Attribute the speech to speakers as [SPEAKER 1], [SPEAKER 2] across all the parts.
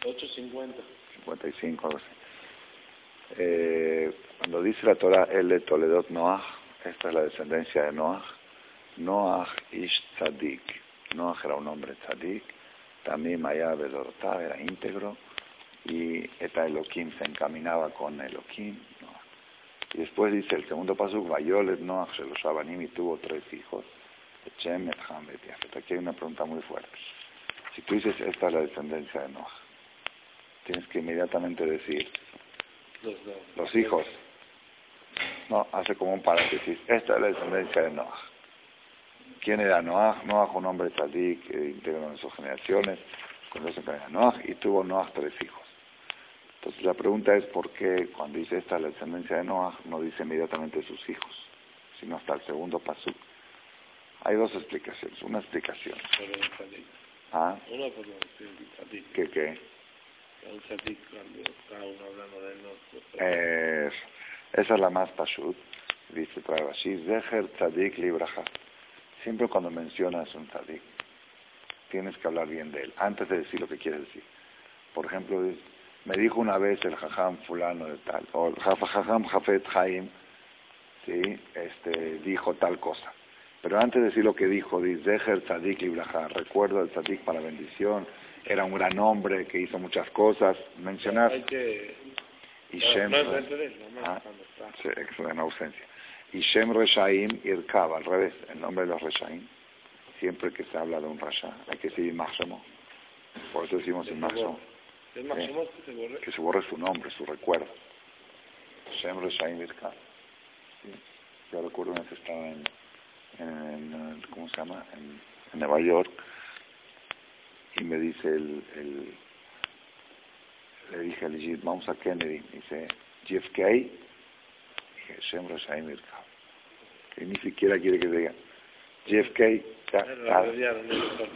[SPEAKER 1] 8.50.
[SPEAKER 2] 55, algo así. Eh, cuando dice la Torah, el de Toledot Noah, esta es la descendencia de Noah, Noah ish tzadik. Noah era un hombre tzadik, también Maya Bedorta era íntegro, y Eta Elohim se encaminaba con Elohim. Y después dice el segundo paso, Vayolet Noah Shelosh y tuvo tres hijos, Echem, Ham, Aquí hay una pregunta muy fuerte. Si tú dices, esta es la descendencia de Noah, tienes que inmediatamente decir, los, hijos. No, hace como un paréntesis. Esta es la descendencia de Noah. ¿Quién era Noah? Noah un hombre tzadik que integró en sus generaciones, conoce a Noah y tuvo Noah tres hijos. Entonces la pregunta es por qué cuando dice esta la descendencia de Noah no dice inmediatamente sus hijos, sino hasta el segundo paso. Hay dos explicaciones. Una explicación. ¿Ah? ¿Qué qué? Eh, esa es la más pashut, dice Trabashi, Zeher Tzadik Libraja. Siempre cuando mencionas un tzadik, tienes que hablar bien de él, antes de decir lo que quieres decir. Por ejemplo, me dijo una vez el jajam fulano de tal, o el jajam Jafet Haim, ¿sí? este, dijo tal cosa. Pero antes de decir lo que dijo, dice, Zeher Tzadik Libraja, recuerdo el tzadik para bendición, era un gran hombre que hizo muchas cosas, mencionar. Y Shem, ah, en ausencia. Y Shem Reshaim Irkab, al revés, el nombre de los Reshaim. Siempre que se habla de un Rasha, hay que decir Mahshemo. Por eso decimos el Mahshemo. Que se borre su nombre, su recuerdo. Shem Reshaim Irkab. Yo recuerdo una vez estaba en, en, ¿cómo se llama? En, en Nueva York y me dice el, el le dije al Legit, vamos a Kennedy, dice JFK, y dije Shem Rashaim que ni siquiera quiere que diga JFK,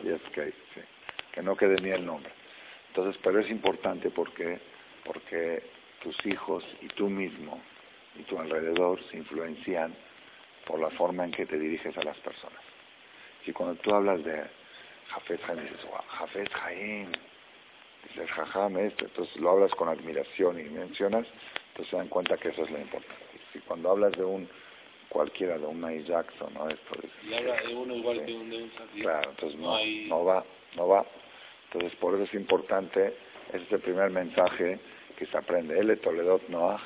[SPEAKER 2] JFK, sí, que no quede ni el nombre. Entonces, pero es importante porque, porque tus hijos y tú mismo y tu alrededor se influencian por la forma en que te diriges a las personas. Y cuando tú hablas de Jafet Jaim, dices, wow, Jafet Jaim, dices, jajam esto, entonces lo hablas con admiración y mencionas, entonces se dan cuenta que eso es lo importante. Si cuando hablas de un cualquiera, de un May Jackson, ¿no? Esto
[SPEAKER 1] es, y habla de uno igual que un de un
[SPEAKER 2] Claro, entonces no, no, va, no va. Entonces por eso es importante, ese es el primer mensaje que se aprende. Él Toledot Noah,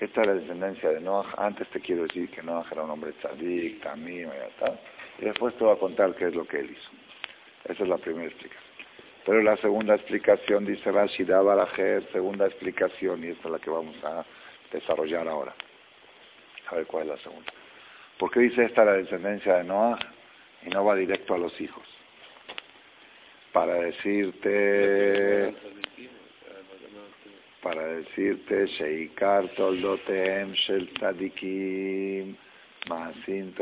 [SPEAKER 2] esta es la descendencia de Noah. Antes te quiero decir que Noah era un hombre tzadik, tamim, y tal. Y después te voy a contar qué es lo que él hizo. Esa es la primera explicación. Pero la segunda explicación, dice Rashida Barajer, segunda explicación, y esta es la que vamos a desarrollar ahora. A ver cuál es la segunda. ¿Por qué dice esta la descendencia de Noah y no va directo a los hijos? Para decirte, para decirte, Sheikar Toldotem Shel Tzadikim Masin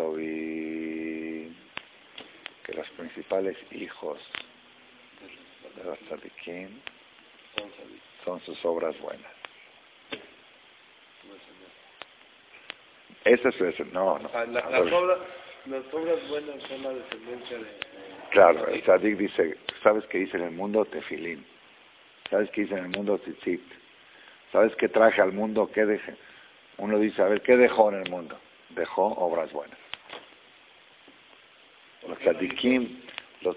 [SPEAKER 2] que los principales hijos de los tzadikim son sus obras buenas. Esa es no, no.
[SPEAKER 1] Ah, las, obras, las obras buenas son la descendencia de...
[SPEAKER 2] Claro, el tzadik dice, ¿sabes qué dice en el mundo? Tefilín. ¿Sabes qué dice en el mundo? Tzitzit. ¿Sabes qué traje al mundo? ¿Qué dejé? Uno dice, a ver, ¿qué dejó en el mundo? Dejó obras buenas. Los tzadikim, los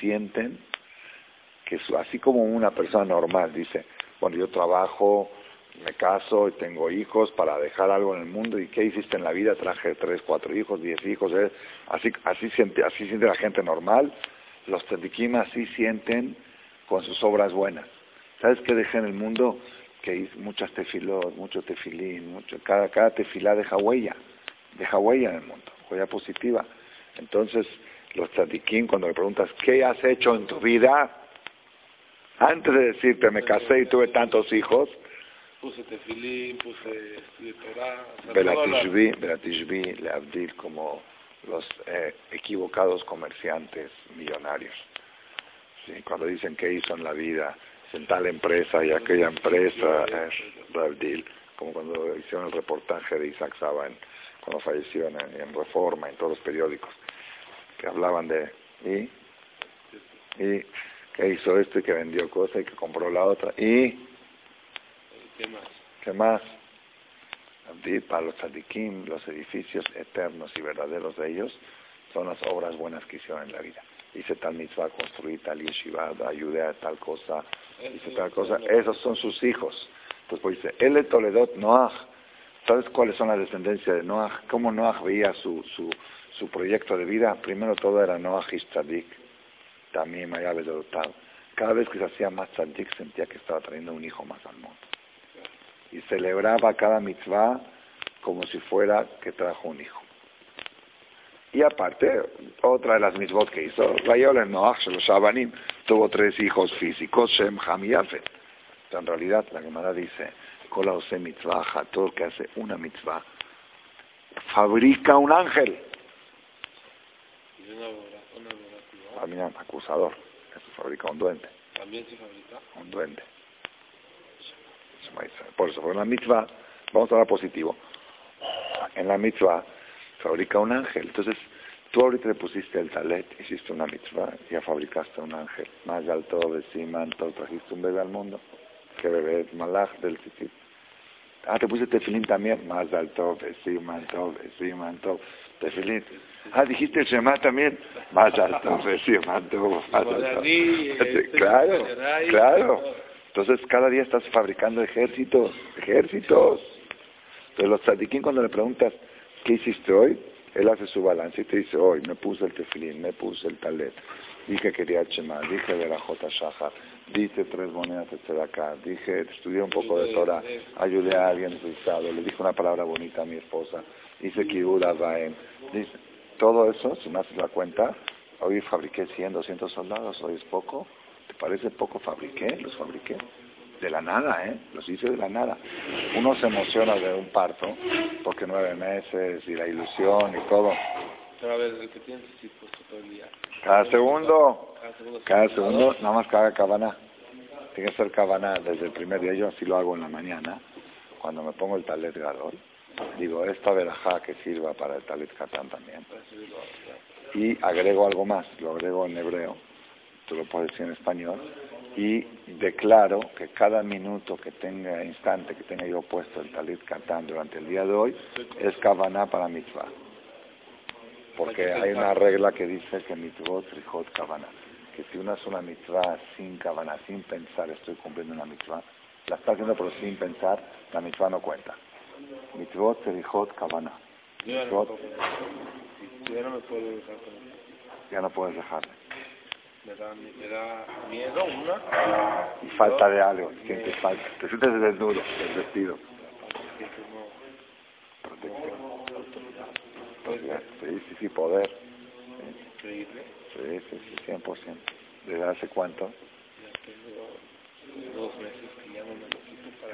[SPEAKER 2] sienten que así como una persona normal dice, bueno, yo trabajo, me caso y tengo hijos para dejar algo en el mundo y qué hiciste en la vida, traje tres, cuatro hijos, diez hijos, ¿eh? así, así, siente, así siente la gente normal, los tzadikim así sienten con sus obras buenas. ¿Sabes qué dejé en el mundo? Que muchas tefilot, mucho tefilín, cada, cada tefilá deja huella, deja huella en el mundo, huella positiva. Entonces, los tzadikim, cuando le preguntas, ¿qué has hecho en tu vida? Antes de decirte, me casé y tuve tantos hijos,
[SPEAKER 1] puse tefilín, puse
[SPEAKER 2] Belatishvi, como los eh, equivocados comerciantes millonarios. Sí, cuando dicen qué hizo en la vida, en tal empresa y aquella empresa, es como cuando hicieron el reportaje de Isaac Saba cuando falleció en Reforma, en todos los periódicos hablaban de... Y, y que hizo esto y que vendió cosas y que compró la otra. ¿Y
[SPEAKER 1] ¿Qué más?
[SPEAKER 2] qué más? Para los tzadikim, los edificios eternos y verdaderos de ellos son las obras buenas que hicieron en la vida. Hice tal mitzvah, construí tal yeshiva, ayudé a tal cosa, hice tal cosa. Esos son sus hijos. Entonces pues dice, él Toledot Noach. ¿Sabes cuáles son las descendencias de Noach? ¿Cómo Noach veía su, su, su proyecto de vida? Primero todo era y Tzadik, también Mayave de Cada vez que se hacía más Tzadik sentía que estaba trayendo un hijo más al mundo. Y celebraba cada mitzvah como si fuera que trajo un hijo. Y aparte, otra de las mitzvot que hizo, Vayol Noach Shabanim, tuvo tres hijos físicos, Shem, Ham y Yafet. En realidad, la Gemara dice, Kola Ose Mitzvah, todo que hace una mitzvah, fabrica un ángel.
[SPEAKER 1] ¿Y una una
[SPEAKER 2] También acusador, eso fabrica un duende.
[SPEAKER 1] ¿También se fabrica?
[SPEAKER 2] Un duende. Por eso, por la mitzvah, vamos a hablar positivo. En la mitzvah, fabrica un ángel. Entonces, tú ahorita le pusiste el talet, hiciste una mitzvah, ya fabricaste un ángel. Más alto, vecima, todo, trajiste un bebé al mundo. ¿Qué bebé? Es malach del tzitzit. Ah, te puse tefilín también. Más alto, vecima, todo. Tefilín. Ah, dijiste el Shema también. Más alto, vecima, todo, más alto. Claro, claro. Entonces, cada día estás fabricando ejércitos, ejércitos. Entonces, los tzadikim cuando le preguntas, ¿qué hiciste hoy? Él hace su balance y te dice, hoy me puse el tefilín, me puse el talet, dije quería Chema, dije de la J. Shahar, dije tres monedas de acá, dije, estudié un poco de Torah, ayudé a alguien necesitado, le dije una palabra bonita a mi esposa, dice, todo eso, si me haces la cuenta, hoy fabriqué 100, 200 soldados, hoy es poco, ¿te parece poco? Fabriqué, los fabriqué de la nada, ¿eh? Los hice de la nada. Uno se emociona de un parto, porque nueve meses y la ilusión y todo.
[SPEAKER 1] Pero a ver, el que tiene puesto todo el día.
[SPEAKER 2] Cada segundo, cada segundo, nada más haga cabana. Tiene que ser cabana desde el primer día. Yo así lo hago en la mañana, cuando me pongo el talet gadol. Digo, esta verajá que sirva para el talet katán también. Y agrego algo más, lo agrego en hebreo. Tú lo puedes decir en español y declaro que cada minuto que tenga, instante que tenga yo puesto el talit katán durante el día de hoy, es kavaná para mitzvah. Porque hay una regla que dice que mitzvot rijot kavaná. Que si uno hace una mitzvah sin kavaná, sin pensar, estoy cumpliendo una mitzvah, la está haciendo pero sin pensar, la mitzvah no cuenta. Mitzvot rijot kavaná. Mitzvot,
[SPEAKER 1] ya no
[SPEAKER 2] puedes dejarle
[SPEAKER 1] me da, me da miedo una.
[SPEAKER 2] Y falta de algo, sientes falta. Te sientes desnudo, desvestido. Protección. Sí, sí, sí, poder. Sí, sí, sí, 100%. ¿Desde hace cuánto?
[SPEAKER 1] Dos meses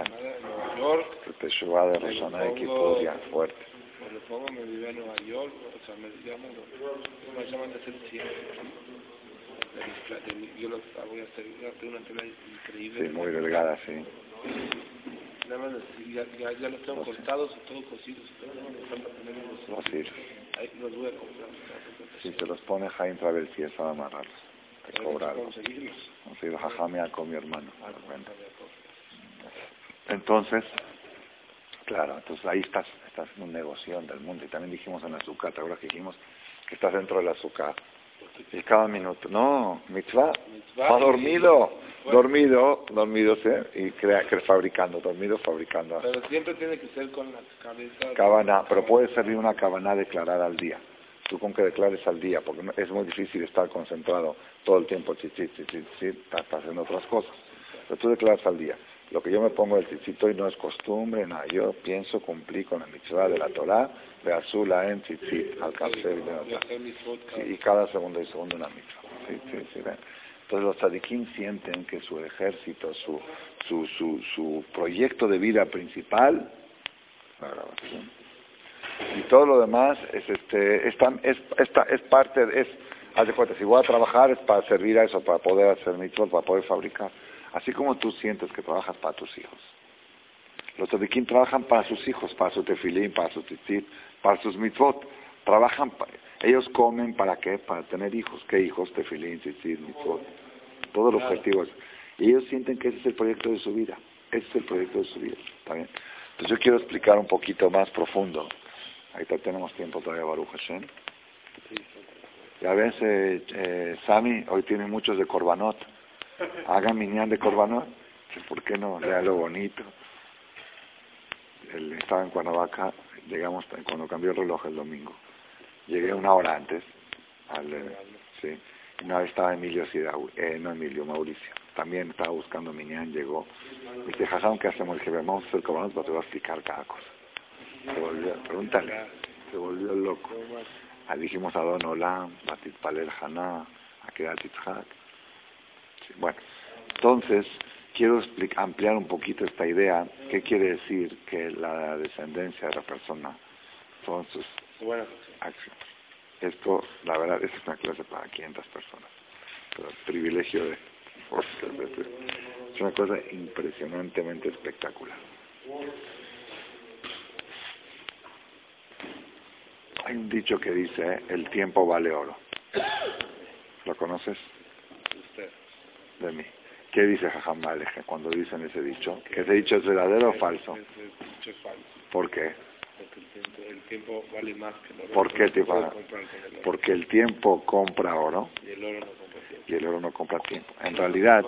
[SPEAKER 2] te Teshuvah de Rosana y Kippur, ya, fuerte.
[SPEAKER 1] Me lo pongo, me vive en Nueva York, o sea, me llaman, me llaman de hacer ciencia yo lo voy a hacer una tela increíble.
[SPEAKER 2] Sí, muy delgada, sí.
[SPEAKER 1] Nada más, ya, ya, ya los tengo cortados y todo cocidos.
[SPEAKER 2] Los hilos.
[SPEAKER 1] Ahí los voy a comprar.
[SPEAKER 2] Si se los pone Jaime Travel, si es para amarrarlos. Cobrarlos. Sí, jajamea con mi hermano. Entonces, claro, entonces ahí estás, estás en un negocio del mundo. Y también dijimos en azúcar, ¿te acuerdas que dijimos que estás dentro del azúcar? Y cada minuto. No, mitzvah. Está dormido. Dormido, dormido, ¿sí? y crea, crea, fabricando, dormido, fabricando.
[SPEAKER 1] Pero siempre tiene que ser con la cabeza.
[SPEAKER 2] Cabana, pero puede servir una cabana declarar al día. Tú con que declares al día, porque es muy difícil estar concentrado todo el tiempo, chichit, chichit, chichit, estás haciendo otras cosas. Pero tú declaras al día. Lo que yo me pongo el tzitzit no es costumbre, nada. Yo pienso cumplir con la mitzvah de la Torah, de azul en tzitzit, al sí, y cada segundo y segundo una mitzvah. Sí, sí, sí, Entonces los tzadikim sienten que su ejército, su, su, su, su proyecto de vida principal, la grabación, y todo lo demás es este es, es, es parte es haz de cuenta si voy a trabajar es para servir a eso para poder hacer mitzvot para poder fabricar Así como tú sientes que trabajas para tus hijos. Los tzadikim trabajan para sus hijos, para su tefilín, para su tzitzit, para sus mitzvot. Trabajan, ellos comen para qué? Para tener hijos. ¿Qué hijos? Tefilín, tzitzit, mitzvot. todo el objetivo es. Y ellos sienten que ese es el proyecto de su vida. Ese es el proyecto de su vida. ¿Está bien? Entonces yo quiero explicar un poquito más profundo. Ahorita tenemos tiempo todavía, Baruch Hashem. Ya ves, eh, eh, Sami, hoy tiene muchos de Corbanot. Hagan miñán de Corbanot. ¿Por qué no? Lea lo bonito. Estaba en Cuernavaca, llegamos cuando cambió el reloj el domingo. Llegué una hora antes. Al, eh, sí. Una vez estaba Emilio Sidaú, eh, no Emilio, Mauricio. También estaba buscando Minyan, llegó. Y dice, Jajam, ¿qué hacemos? Dije, vamos a hacer Corbanot, pero te voy a explicar cada cosa. Se volvió, pregúntale, se volvió loco. Ahí dijimos a Don Olam, Batit Palel Haná, Akedat Itzhak. Bueno, entonces, quiero ampliar un poquito esta idea. ¿Qué quiere decir que la descendencia de la persona son sus acciones? Esto, la verdad, es una clase para 500 personas. Pero el privilegio de... Es una cosa impresionantemente espectacular. Hay un dicho que dice, el tiempo vale oro. ¿Lo conoces? De mí. ¿Qué dice Jajam Maleje cuando dicen ese dicho? ¿Que ese dicho es verdadero o falso?
[SPEAKER 1] dicho es falso.
[SPEAKER 2] ¿Por qué?
[SPEAKER 1] Porque el tiempo, vale más que el oro.
[SPEAKER 2] ¿Por qué el tiempo? Porque el tiempo compra oro.
[SPEAKER 1] Y el oro no compra tiempo.
[SPEAKER 2] Y el oro no compra tiempo. En realidad,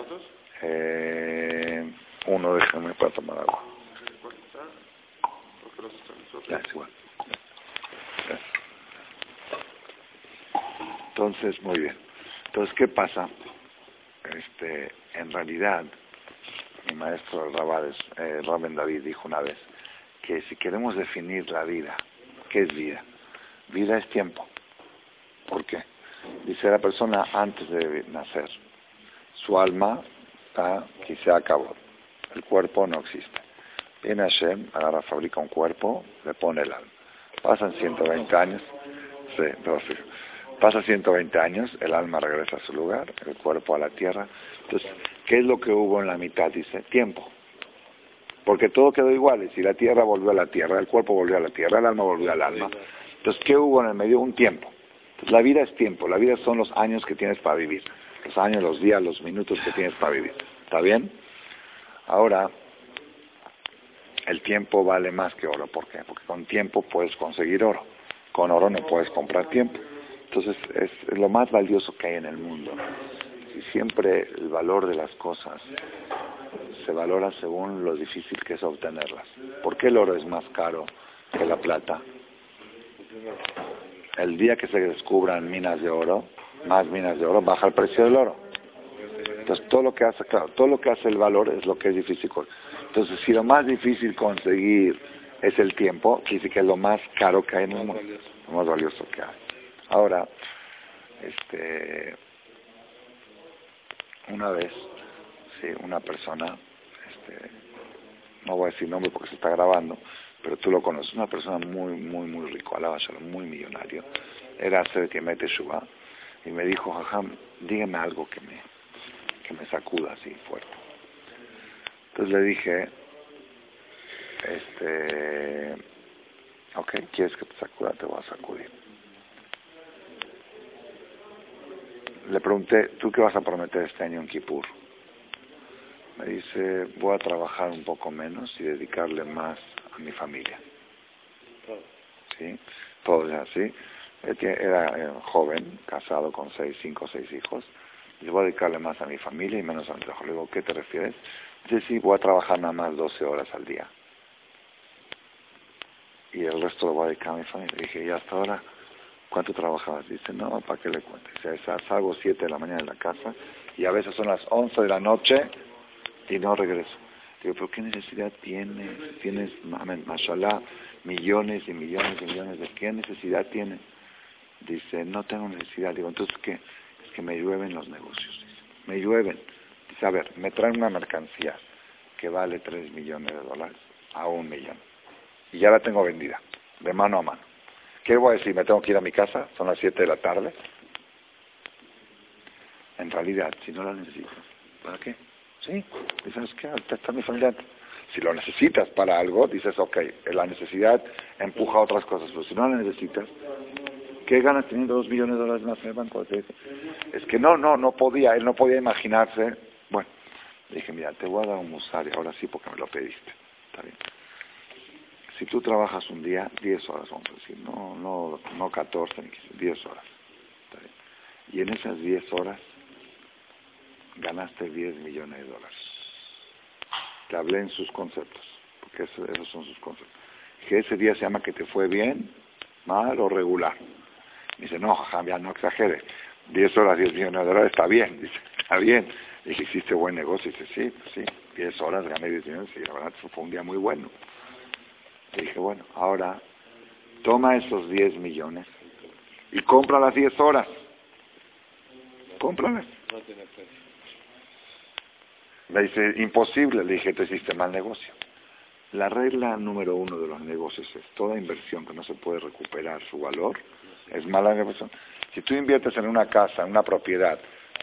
[SPEAKER 2] eh, uno déjame para tomar agua. Ya, es igual. Entonces, muy bien. Entonces, ¿qué pasa? Este, en realidad, mi maestro Rabades, eh, David dijo una vez que si queremos definir la vida, ¿qué es vida? Vida es tiempo. ¿Por qué? Dice la persona antes de nacer, su alma está, se acabó, el cuerpo no existe. Viene Hashem, agarra, fabrica un cuerpo, le pone el alma. Pasan 120 años, sí, 12. Pasa 120 años, el alma regresa a su lugar, el cuerpo a la tierra. Entonces, ¿qué es lo que hubo en la mitad? Dice, tiempo. Porque todo quedó igual, y si la tierra volvió a la tierra, el cuerpo volvió a la tierra, el alma volvió al alma. Entonces, ¿qué hubo en el medio? Un tiempo. Entonces, la vida es tiempo, la vida son los años que tienes para vivir. Los años, los días, los minutos que tienes para vivir. ¿Está bien? Ahora, el tiempo vale más que oro. ¿Por qué? Porque con tiempo puedes conseguir oro. Con oro no puedes comprar tiempo. Entonces es lo más valioso que hay en el mundo. Y siempre el valor de las cosas se valora según lo difícil que es obtenerlas. ¿Por qué el oro es más caro que la plata? El día que se descubran minas de oro, más minas de oro, baja el precio del oro. Entonces todo lo que hace, todo lo que hace el valor es lo que es difícil. Entonces si lo más difícil conseguir es el tiempo, decir que es lo más caro que hay en el mundo, lo más valioso que hay. Ahora, este, una vez, sí, una persona, este, no voy a decir nombre porque se está grabando, pero tú lo conoces, una persona muy, muy, muy rico, alaba muy millonario, era que mete Shuba, y me dijo, jajam, dígame algo que me, que me sacuda así fuerte. Entonces le dije, este, ok, ¿quieres que te sacuda? Te voy a sacudir. Le pregunté, ¿tú qué vas a prometer este año en Kippur? Me dice, voy a trabajar un poco menos y dedicarle más a mi familia. ¿Sí? Todo ya, ¿sí? Era eh, joven, casado con seis, cinco, seis hijos. Y voy a dedicarle más a mi familia y menos a mi trabajo. Le digo, ¿qué te refieres? Dice, sí, voy a trabajar nada más 12 horas al día. Y el resto lo voy a dedicar a mi familia. Le dije, ¿y hasta ahora? ¿Cuánto trabajabas? Dice, no, ¿para qué le cuento? Dice, salgo 7 de la mañana de la casa y a veces son las 11 de la noche y no regreso. Digo, ¿pero qué necesidad tienes? Tienes, mashallah, millones y millones y millones de... ¿Qué necesidad tienes? Dice, no tengo necesidad. Digo, ¿entonces qué? Es que me llueven los negocios. me llueven. Dice, a ver, me traen una mercancía que vale 3 millones de dólares a un millón. Y ya la tengo vendida, de mano a mano. ¿Qué voy a decir? ¿Me tengo que ir a mi casa? Son las 7 de la tarde. En realidad, si no la necesitas, ¿para qué? Sí, dices que está mi familia. Si lo necesitas para algo, dices, ok, la necesidad empuja a otras cosas, pero si no la necesitas, ¿Qué ganas teniendo dos millones de dólares más en el banco? Es que no, no, no podía, él no podía imaginarse. Bueno, dije, mira, te voy a dar un musario, ahora sí porque me lo pediste. Está bien. Si tú trabajas un día, 10 horas, vamos a decir, no, no, no 14 ni 15, 10 horas. Y en esas 10 horas ganaste 10 millones de dólares. Te hablé en sus conceptos, porque esos son sus conceptos. Que ese día se llama que te fue bien, mal o regular. Dice, no, ya no exagere. 10 horas, 10 millones de dólares, está bien. Dice, está bien. Dije, hiciste buen negocio. Dice, sí, pues sí, 10 horas gané 10 millones y la verdad fue un día muy bueno. Dije, bueno, ahora toma esos 10 millones y compra las 10 horas. Cómpralas. Me dice, imposible. Le dije, te hiciste mal negocio. La regla número uno de los negocios es toda inversión que no se puede recuperar su valor es mala inversión. Si tú inviertes en una casa, en una propiedad,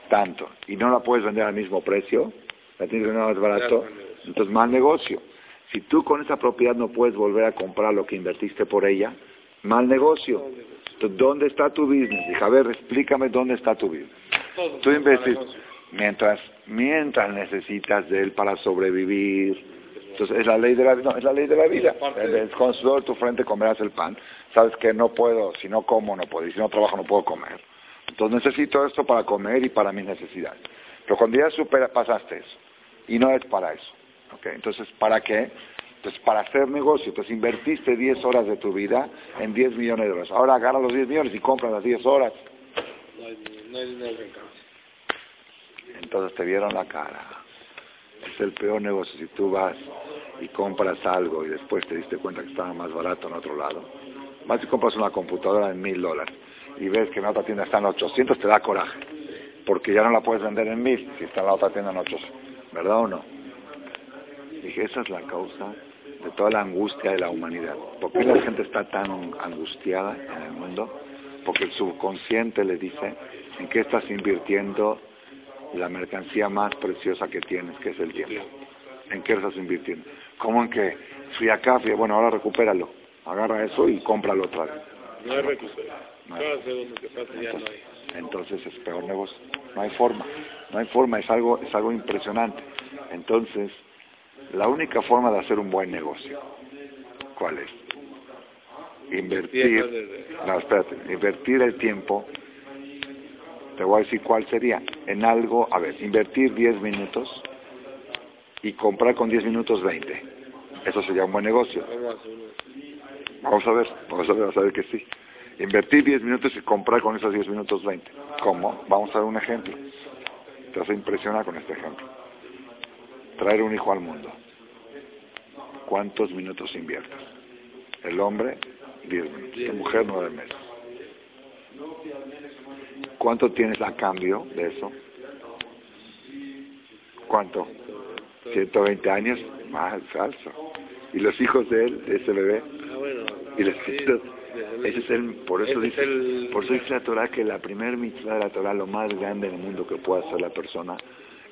[SPEAKER 2] tanto, y no la puedes vender al mismo precio, la tienes que vender más barato, entonces mal negocio. Si tú con esa propiedad no puedes volver a comprar lo que invertiste por ella, mal negocio. ¿dónde está tu business? Dije, a ver, explícame dónde está tu business. Tú investigas mientras, mientras necesitas de él para sobrevivir, entonces es la ley de la, no, es la ley de la vida. Con sudor tu frente comerás el pan. Sabes que no puedo, si no como no puedo, y si no trabajo no puedo comer. Entonces necesito esto para comer y para mis necesidades. Pero cuando ya supera, pasaste eso, y no es para eso. ¿Okay? Entonces, ¿para qué? Entonces, para hacer negocio, entonces invertiste 10 horas de tu vida en 10 millones de dólares. Ahora agarra los 10 millones y compra las 10 horas. No hay, no hay Entonces te vieron la cara es el peor negocio si tú vas y compras algo y después te diste cuenta que estaba más barato en otro lado. Vas y compras una computadora en mil dólares y ves que en otra tienda está en 800, te da coraje. Porque ya no la puedes vender en mil si está en la otra tienda en 800. ¿Verdad o no? Dije, esa es la causa de toda la angustia de la humanidad. ¿Por qué la gente está tan angustiada en el mundo? Porque el subconsciente le dice, ¿en qué estás invirtiendo la mercancía más preciosa que tienes, que es el tiempo. ¿En qué estás invirtiendo? ¿Cómo en que fui acá, fui, bueno, ahora recupéralo, agarra eso y cómpralo otra vez.
[SPEAKER 1] No hay recuperación. entonces,
[SPEAKER 2] entonces es peor negocio. No hay forma, no hay forma, es algo, es algo impresionante. Entonces, la única forma de hacer un buen negocio, ¿cuál es? Invertir, no, espérate, invertir el tiempo te voy a decir cuál sería. En algo, a ver, invertir 10 minutos y comprar con 10 minutos 20. Eso sería un buen negocio. Vamos a ver, vamos a ver, vamos a ver que sí. Invertir 10 minutos y comprar con esos 10 minutos 20. ¿Cómo? Vamos a dar un ejemplo. Te vas a impresionar con este ejemplo. Traer un hijo al mundo. ¿Cuántos minutos inviertes? El hombre, 10 minutos. La mujer, 9 meses. ¿Cuánto tienes a cambio de eso? ¿Cuánto? 120 años, más falso. ¿Y los hijos de él, de ese bebé? Ah, y ese es el, por eso dice, por eso dice la Torah que la primer mitzvah de la Torah, lo más grande en el mundo que puede hacer la persona,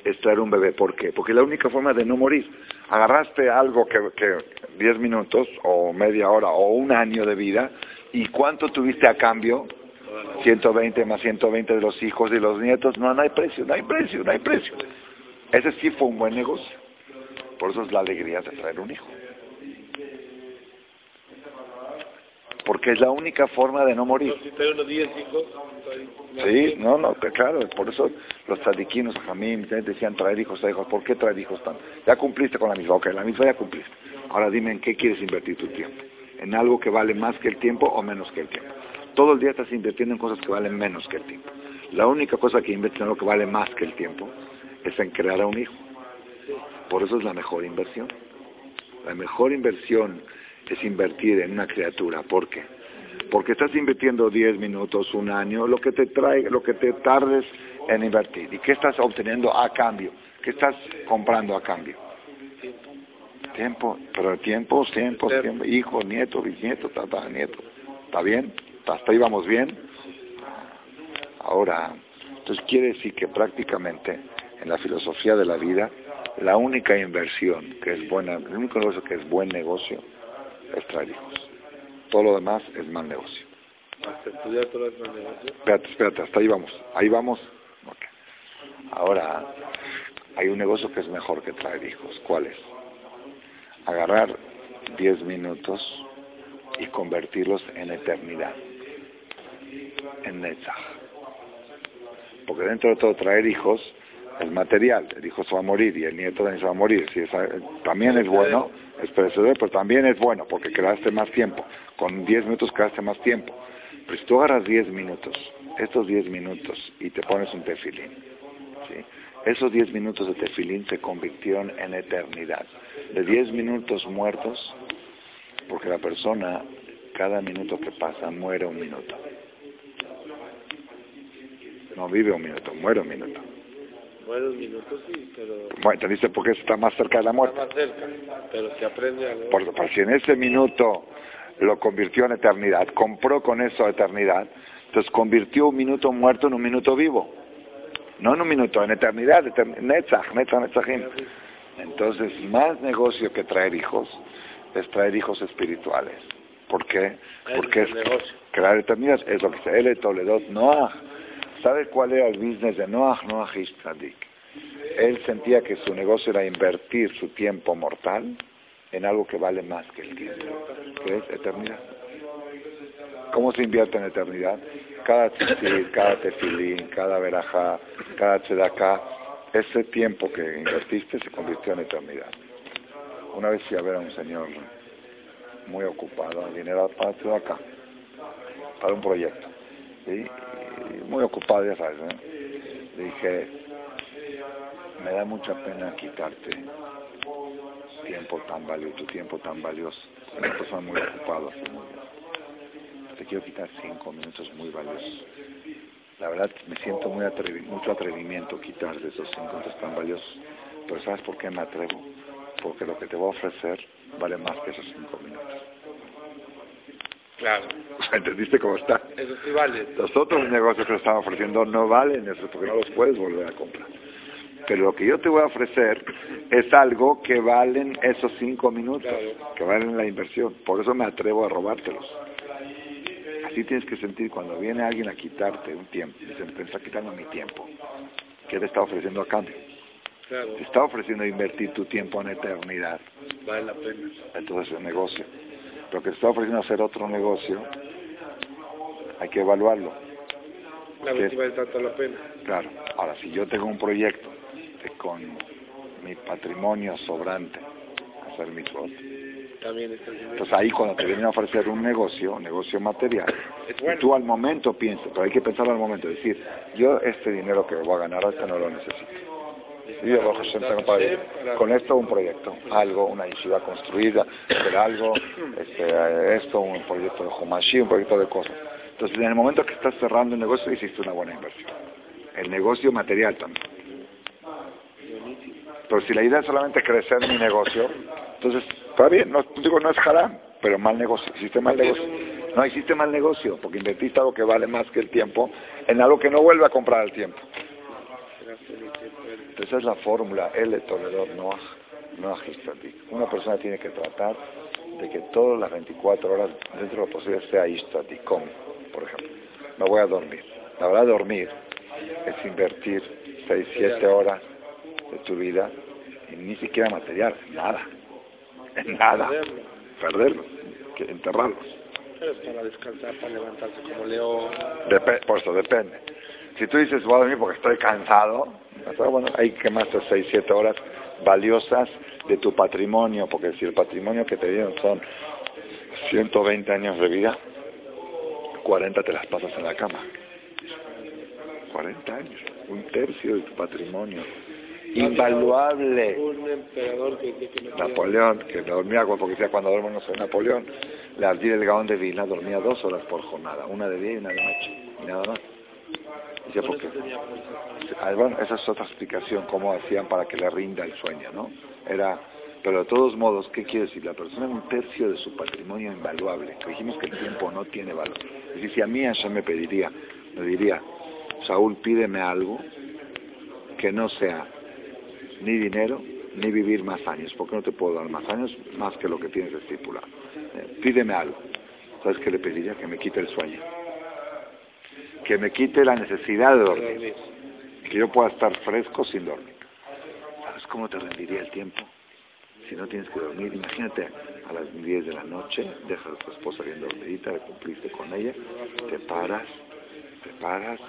[SPEAKER 2] es traer un bebé. ¿Por qué? Porque la única forma de no morir. Agarraste algo que, que 10 minutos, o media hora, o un año de vida, ¿y cuánto tuviste a cambio? 120 más 120 de los hijos y los nietos, no hay precio, no hay precio, no hay precio. Ese sí fue un buen negocio. Por eso es la alegría de traer un hijo. Porque es la única forma de no morir. Sí, no, no, claro, por eso los tzadiquinos, Jamín, decían traer hijos a hijos. ¿Por qué traer hijos tan? Ya cumpliste con la misma, ok, la misma ya cumpliste. Ahora dime en qué quieres invertir tu tiempo. ¿En algo que vale más que el tiempo o menos que el tiempo? Todo el día estás invirtiendo en cosas que valen menos que el tiempo. La única cosa que inviertes en lo que vale más que el tiempo es en crear a un hijo. Por eso es la mejor inversión. La mejor inversión es invertir en una criatura. ¿Por qué? Porque estás invirtiendo 10 minutos, un año, lo que te trae, lo que te tardes en invertir. ¿Y qué estás obteniendo a cambio? ¿Qué estás comprando a cambio? Tiempo, pero tiempo, tiempo, tiempo, hijo, nieto, bisnieto, tata, nieto. ¿Está bien? hasta ahí vamos bien. Ahora, entonces quiere decir que prácticamente en la filosofía de la vida, la única inversión que es buena, el único negocio que es buen negocio es traer hijos. Todo lo demás es mal negocio.
[SPEAKER 1] Hasta estudiar todo el negocio.
[SPEAKER 2] Espérate, espérate, hasta ahí vamos. Ahí vamos. Okay. Ahora, hay un negocio que es mejor que traer hijos. ¿Cuál es? Agarrar 10 minutos y convertirlos en eternidad, en Netzach. Porque dentro de todo traer hijos es material, el hijo se va a morir y el nieto también se va a morir. Si también es bueno, es perecedero, pero también es bueno porque creaste más tiempo. Con 10 minutos creaste más tiempo. Pero si tú agarras 10 minutos, estos 10 minutos, y te pones un tefilín, esos 10 minutos de tefilín se convirtieron en eternidad. De 10 minutos muertos, porque la persona, cada minuto que pasa, muere un minuto. No vive un minuto, muere un minuto.
[SPEAKER 1] Muere un minuto, sí, pero...
[SPEAKER 2] Bueno, te dice porque está más cerca de la muerte.
[SPEAKER 1] Está más cerca, pero se aprende a...
[SPEAKER 2] Por, por si en ese minuto lo convirtió en eternidad, compró con eso eternidad, entonces convirtió un minuto muerto en un minuto vivo. No en un minuto, en eternidad, netzach, netzach, netzachim. Entonces, más negocio que traer hijos es traer hijos espirituales. ¿Por qué? Porque es crear eternidad, es lo que dice Ele Toledot Noah. ¿Sabe cuál era el business de Noah? Noah Ishtadik. Él sentía que su negocio era invertir su tiempo mortal en algo que vale más que el tiempo, que es eternidad. ¿Cómo se invierte en eternidad? Cada tzitzit, cada tefilín, cada verajá, cada tzedaká, ese tiempo que invertiste se convirtió en eternidad. Una vez fui a ver a un señor muy ocupado, dinero para tzedaká, para un proyecto. Muy ocupado, ya sabes. Le dije, me da mucha pena quitarte tiempo tan valioso, tu tiempo tan valioso. Una persona muy ocupada. Te quiero quitar cinco minutos muy valiosos. La verdad me siento muy atrevi mucho atrevimiento quitar de esos cinco minutos tan valiosos. Pero ¿sabes por qué me atrevo? Porque lo que te voy a ofrecer vale más que esos cinco minutos.
[SPEAKER 1] Claro.
[SPEAKER 2] ¿Entendiste cómo está?
[SPEAKER 1] Eso sí vale.
[SPEAKER 2] Los otros negocios que están ofreciendo no valen eso porque no los puedes volver a comprar. Pero lo que yo te voy a ofrecer es algo que valen esos cinco minutos, que valen la inversión. Por eso me atrevo a robártelos. Así tienes que sentir cuando viene alguien a quitarte un tiempo. Dicen, te está quitando mi tiempo. ¿Qué te está ofreciendo a cambio?
[SPEAKER 1] Claro.
[SPEAKER 2] Te está ofreciendo invertir tu tiempo en eternidad.
[SPEAKER 1] Vale la pena.
[SPEAKER 2] Entonces es negocio. Pero que está ofreciendo hacer otro negocio, hay que evaluarlo.
[SPEAKER 1] La vez vale tanto la pena.
[SPEAKER 2] Claro. Ahora, si yo tengo un proyecto de con mi patrimonio sobrante, hacer mi votos, entonces ahí cuando te vienen a ofrecer un negocio, un negocio material, y tú al momento piensas, pero hay que pensar al momento, decir, yo este dinero que voy a ganar ahorita no lo necesito. Y ir. Con esto un proyecto, algo, una ciudad construida, hacer algo, este, esto, un proyecto de Humashi, un proyecto de cosas. Entonces, en el momento que estás cerrando un negocio, hiciste una buena inversión. El negocio material también. Pero si la idea es solamente crecer mi negocio, entonces, está bien, no digo no es haram, pero mal negocio, hiciste mal negocio. No, hiciste mal negocio, porque invertiste algo que vale más que el tiempo en algo que no vuelve a comprar el tiempo. Esa es la fórmula, L Toledo Noah, Noah. Una persona tiene que tratar de que todas las 24 horas, dentro de lo posible, sea Ishtadik. ¿Cómo? Por ejemplo, me voy a dormir. La verdad, dormir es invertir 6, 7 horas de tu vida y ni siquiera material, nada. En nada. Perderlos, que enterrarlos.
[SPEAKER 1] Pero es para descansar, para levantarse como león.
[SPEAKER 2] Por eso depende. Si tú dices, voy a dormir porque estoy cansado, bueno, hay que de 6, 7 horas valiosas de tu patrimonio, porque si el patrimonio que te dieron son 120 años de vida, 40 te las pasas en la cama. 40 años, un tercio de tu patrimonio. Invaluable. Napoleón, que dormía, porque decía cuando duermo no soy Napoleón, le ardí el Gaón de Vilna, dormía dos horas por jornada, una de día y una de noche, y nada más.
[SPEAKER 1] Por
[SPEAKER 2] porque. Ah, bueno, esa es otra explicación, cómo hacían para que le rinda el sueño, ¿no? Era, pero de todos modos, ¿qué quiere decir? La persona es un tercio de su patrimonio invaluable. Dijimos que el tiempo no tiene valor. Es decir, si a mí Hashem me pediría, me diría, Saúl, pídeme algo que no sea ni dinero ni vivir más años, porque no te puedo dar más años más que lo que tienes estipulado. Eh, pídeme algo. ¿Sabes qué le pediría? Que me quite el sueño. Que me quite la necesidad de dormir. Que yo pueda estar fresco sin dormir. ¿Sabes cómo te rendiría el tiempo? Si no tienes que dormir, imagínate a las 10 de la noche, dejas a tu esposa bien dormidita, cumpliste con ella, te paras, te paras,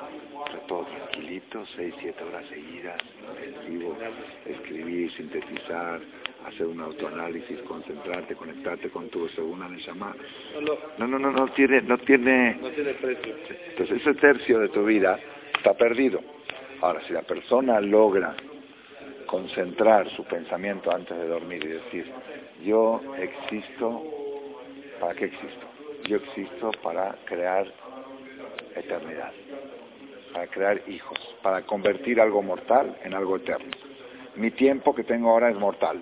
[SPEAKER 2] todo tranquilito, 6, 7 horas seguidas, intensivo, escribir, sintetizar, hacer un autoanálisis, concentrarte, conectarte con tu segunda Neshama. No, no, no, no tiene, no tiene,
[SPEAKER 1] no tiene precio.
[SPEAKER 2] Entonces ese tercio de tu vida está perdido. Ahora, si la persona logra concentrar su pensamiento antes de dormir y decir, yo existo, ¿para qué existo? Yo existo para crear eternidad, para crear hijos, para convertir algo mortal en algo eterno. Mi tiempo que tengo ahora es mortal,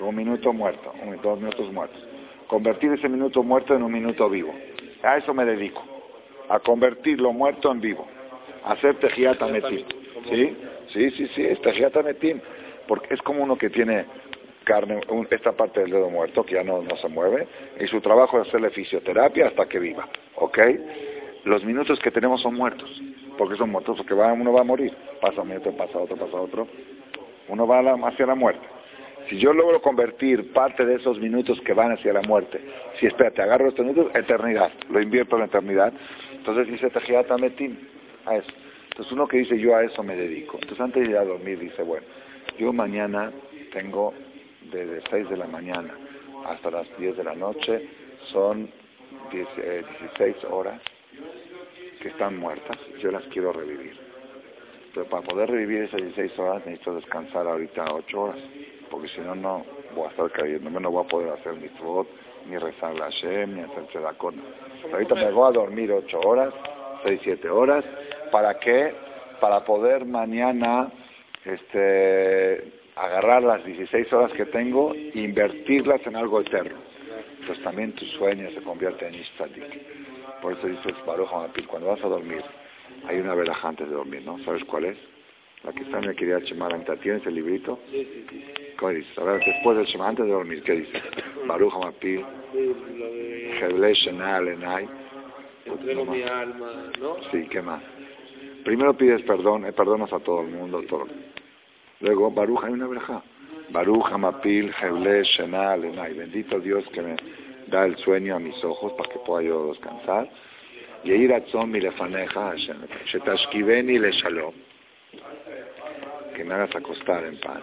[SPEAKER 2] un minuto muerto, dos minutos muertos. Convertir ese minuto muerto en un minuto vivo. A eso me dedico, a convertir lo muerto en vivo, a hacer tejiata metim. ¿Sí? Sí, sí, sí, es tejiata metim. Porque es como uno que tiene carne, esta parte del dedo muerto que ya no, no se mueve, y su trabajo es hacerle fisioterapia hasta que viva. ¿Ok? Los minutos que tenemos son muertos. porque son muertos? Porque va, uno va a morir. Pasa un minuto, pasa otro, pasa otro. Uno va hacia la muerte. Si yo logro convertir parte de esos minutos que van hacia la muerte, si espérate, agarro estos minutos, eternidad, lo invierto en la eternidad, entonces dice Tejiata Metim, a eso. Entonces uno que dice yo a eso me dedico. Entonces antes de ir a dormir dice, bueno, yo mañana tengo desde 6 de la mañana hasta las 10 de la noche, son 16 eh, horas que están muertas, yo las quiero revivir. Pero para poder revivir esas 16 horas necesito descansar ahorita 8 horas porque si no, no voy a estar cayendo, no voy a poder hacer mi mitzvot, ni rezar la Shem, ni hacer tzedakot. Ahorita me voy a dormir ocho horas, seis, siete horas, ¿para qué? Para poder mañana este, agarrar las 16 horas que tengo e invertirlas en algo eterno. Pues también tus sueños se convierten en ishtadik. Por eso dice Baruch cuando vas a dormir, hay una velaja antes de dormir, ¿no? ¿Sabes cuál es? La que está en la querida Chemaranta. ¿Tienes el librito? Sí, sí, sí. ¿Cómo dice? A ver, después del Shema, antes de dormir, ¿qué dice? Baruch Hamapil, Heble Shenal Enay.
[SPEAKER 1] Entrego mi alma, ¿no?
[SPEAKER 2] Sí, ¿qué más? Primero pides perdón, eh, perdonas a todo el mundo, todo. Luego, Baruch, hay una breja. Baruch Hamapil, Heble Shenal Enay. Bendito Dios que me da el sueño a mis ojos para que pueda yo descansar. Y ir a Tzom y lefaneja Hashem. Shetashkiveni le shalom. Que me hagas acostar en paz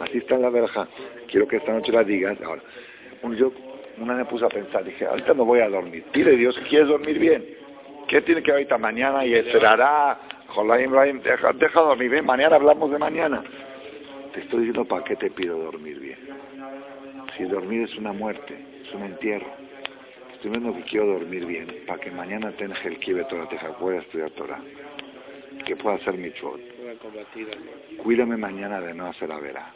[SPEAKER 2] Así está en la verja. Quiero que esta noche la digas. Ahora, yo una me puse a pensar, dije, ahorita no voy a dormir. Pide Dios, ¿quieres dormir bien? ¿Qué tiene que ahorita mañana? Y esperará, Ibrahim, deja, deja dormir bien. Mañana hablamos de mañana. Te estoy diciendo para qué te pido dormir bien. Si dormir es una muerte, es un entierro. Estoy viendo que quiero dormir bien, para que mañana tenga el kibe Torah, te pueda estudiar Torah, que pueda hacer mitzvot. Cuídame mañana de no hacer la vera.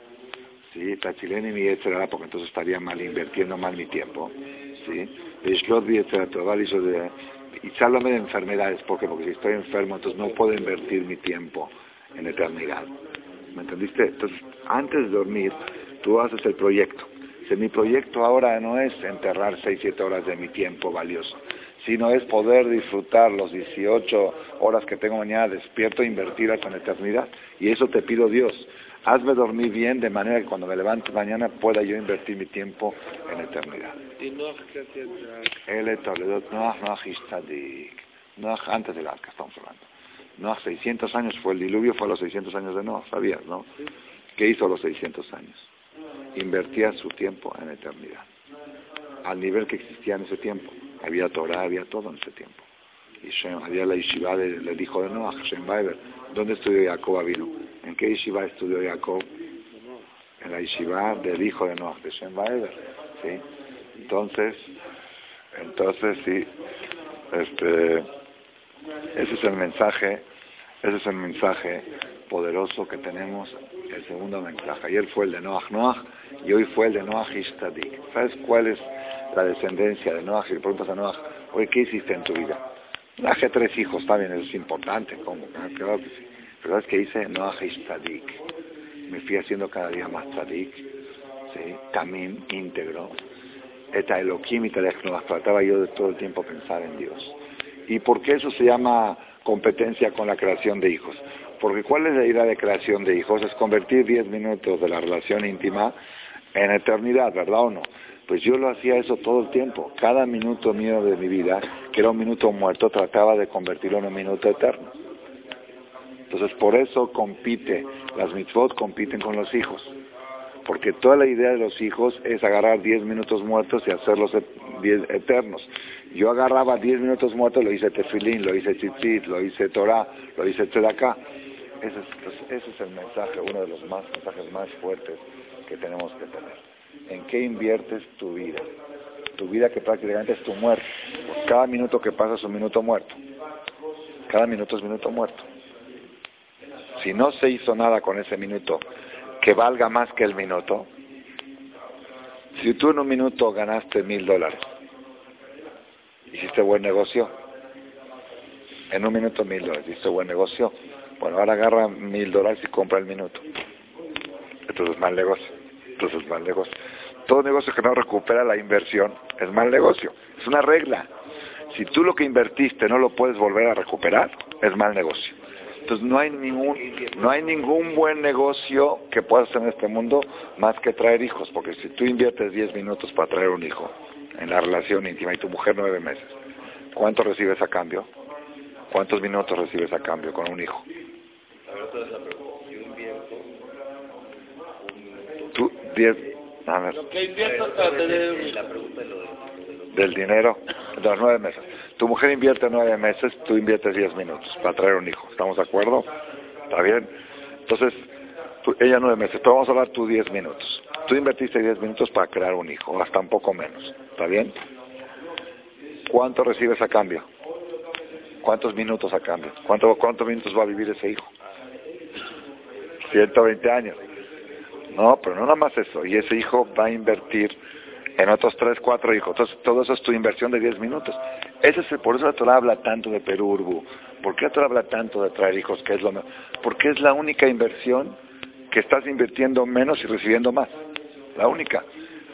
[SPEAKER 2] ¿Sí? Tachileni mi etcétera, porque entonces estaría mal invirtiendo mal mi tiempo, ¿sí? Y sálvame de enfermedades, porque porque si estoy enfermo, entonces no puedo invertir mi tiempo en eternidad. ¿Me entendiste? Entonces, antes de dormir, tú haces el proyecto. Si mi proyecto ahora no es enterrar 6, 7 horas de mi tiempo valioso, sino es poder disfrutar los 18 horas que tengo mañana despierto e invertirlas en eternidad. Y eso te pido Dios. Hazme dormir bien de manera que cuando me levante mañana pueda yo invertir mi tiempo en eternidad.
[SPEAKER 1] ¿Y Noach qué hacía?
[SPEAKER 2] Noach, antes del arca estamos hablando. Noach 600 años fue el diluvio, fue a los 600 años de Noach, ¿sabías, no? ¿Qué hizo a los 600 años? Invertía su tiempo en eternidad. Al nivel que existía en ese tiempo. Había Torah, había todo en ese tiempo. Y había la yeshiva del, hijo de Noach, Shem Weber. ¿Dónde estudió Jacob Avinu? ¿En qué yeshiva estudió Jacob? En la yeshiva del hijo de Noach, de Shem Weber. ¿sí? Entonces, entonces sí, este, Ese es el mensaje, ese es el mensaje poderoso que tenemos, el segundo mensaje. Ayer fue el de Noach Noach y hoy fue el de Noach Ishtadik. ¿Sabes cuál es la descendencia de Noach? Y le preguntas a Noach, oye, ¿qué hiciste en tu vida? Traje tres hijos, bien, eso es importante, ¿cómo? Ah, claro que. Pero ¿sabes qué hice? Noach Ishtadik. Me fui haciendo cada día más tzadik, ¿sí? También íntegro. Eta Elohim y Trataba yo de todo el tiempo pensar en Dios. ¿Y por qué eso se llama competencia con la creación de hijos? Porque ¿cuál es la idea de creación de hijos? Es convertir 10 minutos de la relación íntima en eternidad, ¿verdad o no? Pues yo lo hacía eso todo el tiempo. Cada minuto mío de mi vida, que era un minuto muerto, trataba de convertirlo en un minuto eterno. Entonces por eso compite, las mitzvot compiten con los hijos. Porque toda la idea de los hijos es agarrar 10 minutos muertos y hacerlos eternos. Yo agarraba 10 minutos muertos, lo hice tefilín, lo hice tzitzit, lo hice Torah, lo hice tzedakah. Ese es, pues, ese es el mensaje, uno de los más, mensajes más fuertes que tenemos que tener. ¿En qué inviertes tu vida? Tu vida que prácticamente es tu muerte. Cada minuto que pasa es un minuto muerto. Cada minuto es minuto muerto. Si no se hizo nada con ese minuto que valga más que el minuto, si tú en un minuto ganaste mil dólares, hiciste buen negocio. En un minuto mil dólares, hiciste buen negocio. Bueno, ahora agarra mil dólares y compra el minuto. Entonces es mal negocio. Entonces es mal negocio. Todo negocio que no recupera la inversión es mal negocio. Es una regla. Si tú lo que invertiste no lo puedes volver a recuperar, es mal negocio. Entonces no hay ningún, no hay ningún buen negocio que puedas hacer en este mundo más que traer hijos, porque si tú inviertes 10 minutos para traer un hijo, en la relación íntima y tu mujer nueve meses, ¿cuánto recibes a cambio? ¿Cuántos minutos recibes a cambio con un hijo? Tú, diez, a ver. Del dinero, de los nueve meses. Tu mujer invierte nueve meses, tú inviertes diez minutos para traer un hijo. ¿Estamos de acuerdo? ¿Está bien? Entonces, ella nueve meses, pero vamos a hablar tú diez minutos. Tú invertiste 10 minutos para crear un hijo, hasta un poco menos. ¿Está bien? ¿Cuánto recibes a cambio? ¿Cuántos minutos a cambio? ¿Cuánto, ¿Cuántos minutos va a vivir ese hijo? 120 años. No, pero no nada más eso. Y ese hijo va a invertir en otros 3, 4 hijos. Entonces, todo eso es tu inversión de 10 minutos. Ese es por eso la Torah habla tanto de Perú. ¿Por qué la Torah habla tanto de traer hijos? Que es lo Porque es la única inversión que estás invirtiendo menos y recibiendo más. La única.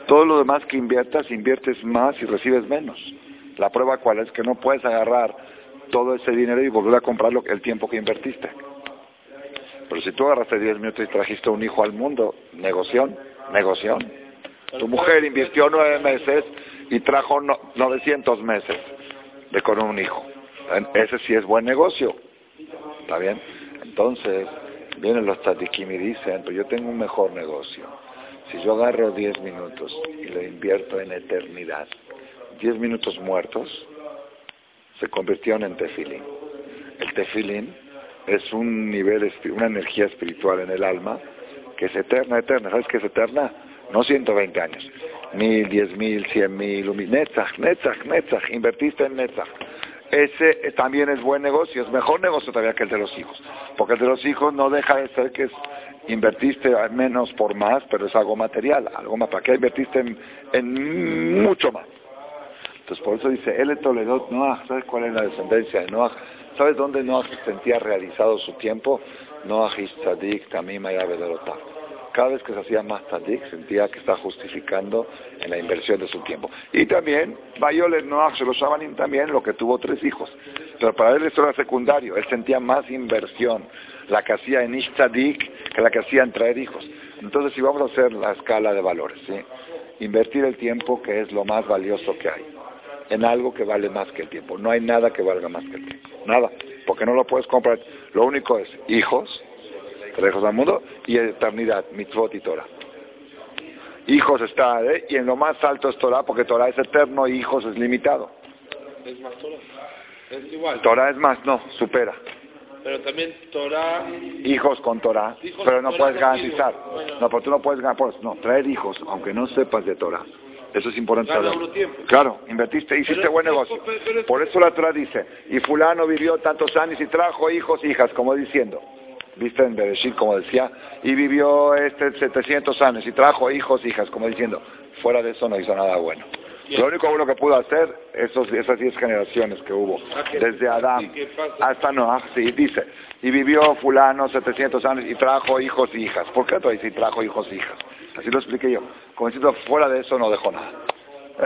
[SPEAKER 2] Todo lo demás que inviertas, inviertes más y recibes menos. La prueba cuál es que no puedes agarrar todo ese dinero y volver a comprarlo el tiempo que invertiste. Pero si tú agarraste 10 minutos y trajiste un hijo al mundo, negoción, negoción. Tu mujer invirtió nueve meses y trajo 900 meses de con un hijo. Ese sí es buen negocio. ¿Está bien? Entonces, Vienen los tatiquim y dicen, pero yo tengo un mejor negocio. Si yo agarro 10 minutos y lo invierto en eternidad, 10 minutos muertos se convirtieron en tefilín. El tefilín es un nivel, una energía espiritual en el alma que es eterna, eterna. ¿Sabes qué es eterna? No 120 años. Mil, diez mil, cien mil, netzach, netzach, netzach. Invertiste en netzach ese también es buen negocio, es mejor negocio todavía que el de los hijos, porque el de los hijos no deja de ser que es, invertiste menos por más, pero es algo material, algo más, ¿para qué invertiste en, mucho más? Entonces por eso dice, él Toledo, Noah, ¿sabes cuál es la descendencia de Noah? ¿Sabes dónde Noah se sentía realizado su tiempo? Noah Tzadik, Tamima y cada vez que se hacía más tadik, sentía que está justificando en la inversión de su tiempo. Y también, Bayoler Noach Shaloshabanim también, lo que tuvo tres hijos. Pero para él eso era secundario, él sentía más inversión, la que hacía en Ish que la que hacía en traer hijos. Entonces, si vamos a hacer la escala de valores, invertir el tiempo, que es lo más valioso que hay, en algo que vale más que el tiempo. No hay nada que valga más que el tiempo. Nada, porque no lo puedes comprar. Lo único es hijos, lejos al mundo, y eternidad, mitzvot y Torah. Hijos está, ¿eh? y en lo más alto es Torah, porque Torah es eterno y hijos es limitado.
[SPEAKER 1] Es más Torah. Es igual.
[SPEAKER 2] Torah es más, no, supera.
[SPEAKER 1] Pero también Torah...
[SPEAKER 2] Hijos con Torah, pero no puedes garantizar. No, porque tú no puedes pues, no, traer hijos, aunque no sepas de Torah, Eso es importante
[SPEAKER 1] Gana
[SPEAKER 2] saber.
[SPEAKER 1] uno tiempo.
[SPEAKER 2] Claro, invertiste, hiciste
[SPEAKER 1] Pero
[SPEAKER 2] buen negocio. Por eso la Torah dice, y fulano vivió tantos años y trajo hijos, hijas, como diciendo. Viste en Bereshit, como decía, y vivió este 700 años y trajo hijos, hijas, como diciendo, fuera de eso no hizo nada bueno. Lo único bueno que pudo hacer, esos, esas 10 generaciones que hubo,
[SPEAKER 1] Ah,
[SPEAKER 2] desde Adán hasta Noah, sí, dice, y vivió fulano 700 años y trajo hijos y hijas. ¿Por qué tú dices y trajo hijos y hijas? Así lo expliqué yo. Como diciendo, fuera de eso no dejó nada.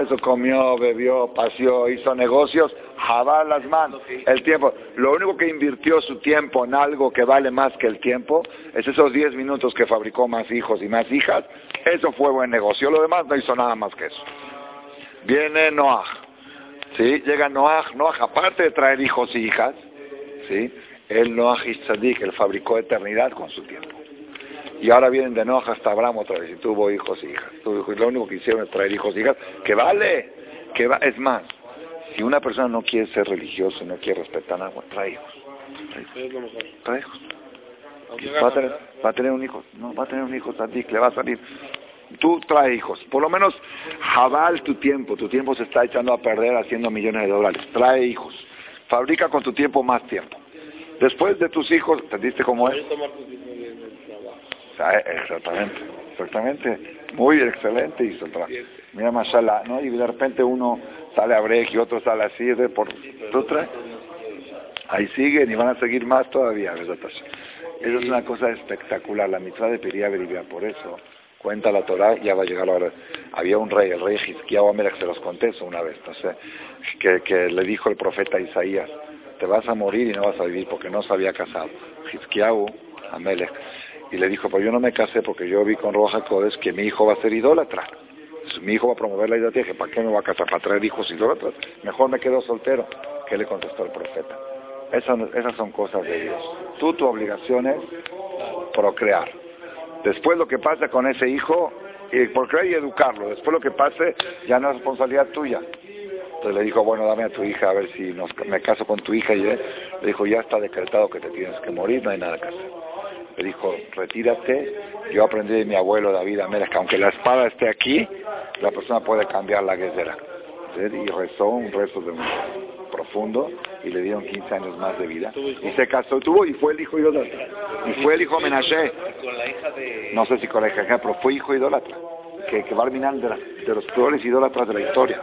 [SPEAKER 2] Eso comió, bebió, paseó, hizo negocios, jabar las manos, el tiempo. Lo único que invirtió su tiempo en algo que vale más que el tiempo es esos 10 minutos que fabricó más hijos y más hijas. Eso fue buen negocio. Lo demás no hizo nada más que eso. Viene Noah. ¿Sí? Llega Noah. Noah, aparte de traer hijos y hijas, ¿sí? El Noah Tzadik, él fabricó eternidad con su tiempo. Y ahora vienen de Noah hasta Abraham otra vez y tuvo hijos y hijas. Tuvo hijos, y lo único que hicieron es traer hijos y hijas, que vale, que va, es más. Si una persona no quiere ser religioso, no quiere respetar nada, trae hijos, trae hijos. Va a, tener,
[SPEAKER 1] ¿verdad?
[SPEAKER 2] va a tener un hijo, no, va a tener un hijo tzadik, le va a salir. Tú trae hijos, por lo menos jabal tu tiempo, tu tiempo se está echando a perder haciendo millones de dólares. Trae hijos, fabrica con tu tiempo más tiempo. Después de tus hijos, ¿entendiste cómo es? Exactamente, exactamente. Muy excelente trabajo. Mira, mashallah, ¿no? Y de repente uno sale a break y otro sale así, de por... ¿Tú traes? Ahí siguen y van a seguir más todavía, ¿verdad? Eso es una cosa espectacular, la mitzvah de Pería Beribia, por eso cuenta la Torah, ya va a llegar la hora. Había un rey, el rey Hizkiyahu Amelech, se los conté eso una vez, no sé, que, que le dijo el profeta Isaías, te vas a morir y no vas a vivir porque no se había casado. Hizkiyahu Amelech, y le dijo, pero yo no me casé porque yo vi con Roja Codes que mi hijo va a ser idólatra. Mi hijo va a promover la idolatría, que ¿para qué me va a casar? ¿Para traer hijos idólatras? Mejor me quedo soltero. ¿Qué le contestó el profeta? Esas, esas son cosas de Dios. Tú, tu obligación es procrear. Después lo que pasa con ese hijo, y procrear y educarlo. Después lo que pase, ya no es responsabilidad tuya. Entonces le dijo, bueno, dame a tu hija, a ver si me caso con tu hija. Y él le dijo, ya está decretado que te tienes que morir, no hay nada que hacer. Le dijo, retírate. Yo aprendí de mi abuelo David Amérez que aunque la espada esté aquí, la persona puede cambiar la guerrera. Y rezó un rezo de un profundo y le dieron 15 años más de vida. Y se casó, tuvo y fue el hijo idólatra. Y fue el hijo Menashe.
[SPEAKER 1] La.
[SPEAKER 2] No sé si con la hija, pero fue hijo idólatra. Que, que va al final de, las- de los peores idólatras de la historia.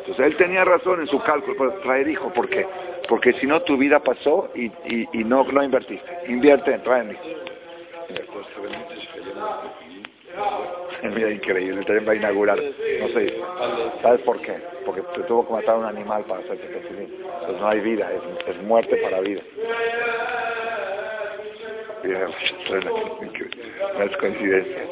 [SPEAKER 2] Entonces él tenía razón en su cálculo para traer hijo. ¿Por qué? Porque si no tu vida pasó y, y, y no, no invertiste. Invierte, traen hijos. Mira, increíble, también va a inaugurar, no sé, ¿sabes por qué? Porque te tuvo que matar a un animal para hacerte tefilín. Entonces no hay vida, es, es muerte para vida. Mira, No es coincidencia.